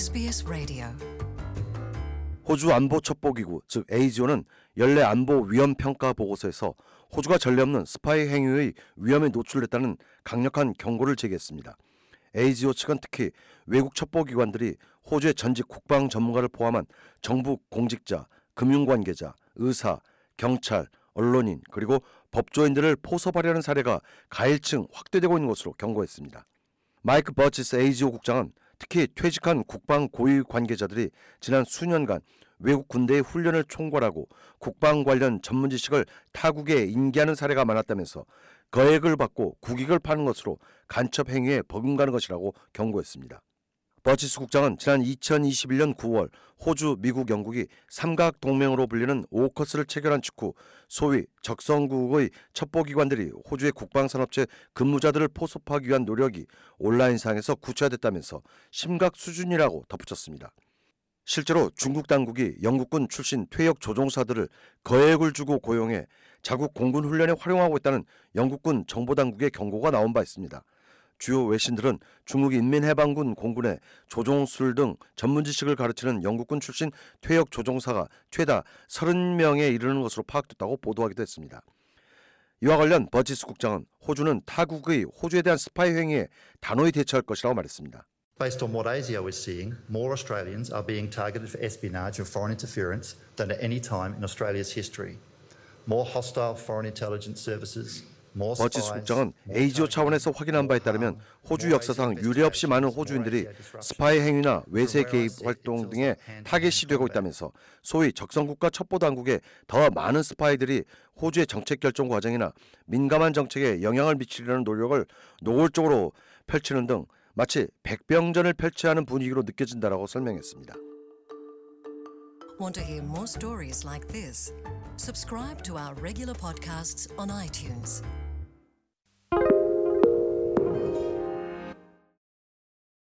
SBS Radio. 호주 안보 첩보기구 즉 AGO는 연례 안보 위험 평가 보고서에서 호주가 전례 없는 스파이 행위의 위험에 노출됐다는 강력한 경고를 제기했습니다. AGO 측은 특히 외국 첩보기관들이 호주의 전직 국방 전문가를 포함한 정부 공직자, 금융관계자, 의사, 경찰, 언론인 그리고 법조인들을 포섭하려는 사례가 가일층 확대되고 있는 것으로 경고했습니다. 마이크 버치스 ASIO 국장은 특히 퇴직한 국방 고위 관계자들이 지난 수년간 외국 군대의 훈련을 총괄하고 국방 관련 전문 지식을 타국에 인계하는 사례가 많았다면서 거액을 받고 국익을 파는 것으로 간첩 행위에 버금가는 것이라고 경고했습니다. 버치스 국장은 지난 2021년 9월 호주, 미국, 영국이 삼각 동맹으로 불리는 오커스를 체결한 직후 소위 적성국의 첩보기관들이 호주의 국방산업체 근무자들을 포섭하기 위한 노력이 온라인상에서 구체화됐다면서 심각 수준이라고 덧붙였습니다. 실제로 중국 당국이 영국군 출신 퇴역 조종사들을 거액을 주고 고용해 자국 공군 훈련에 활용하고 있다는 영국군 정보 당국의 경고가 나온 바 있습니다. 주요 외신들은 중국 인민해방군 공군의 조종술 등 전문 지식을 가르치는 영국군 출신 퇴역 조종사가 최다 30명에 이르는 것으로 파악됐다고 보도하기도 했습니다. 이와 관련 버치스 국장은 호주는 타국의 호주에 대한 스파이 행위에 단호히 대처할 것이라고 말했습니다. Based on what ASIO is seeing, more Australians are being targeted for espionage and foreign interference than at any time in Australia's history. More hostile foreign intelligence services, 버치스 spies, 국장은 more 에이지오 차원에서 확인한 바에 따르면 호주 역사상 유례없이 많은 호주인들이 스파이 행위나 외세 개입 활동 등에 타겟이 되고 있다면서 소위 적성국가 첩보당국에 더 많은 스파이들이 호주의 정책 결정 과정이나 민감한 정책에 영향을 미치려는 노력을 노골적으로 펼치는 등 마치 백병전을 펼쳐야 하는 분위기로 느껴진다라고 설명했습니다. Want to hear more stories like this? Subscribe to our regular podcasts on iTunes.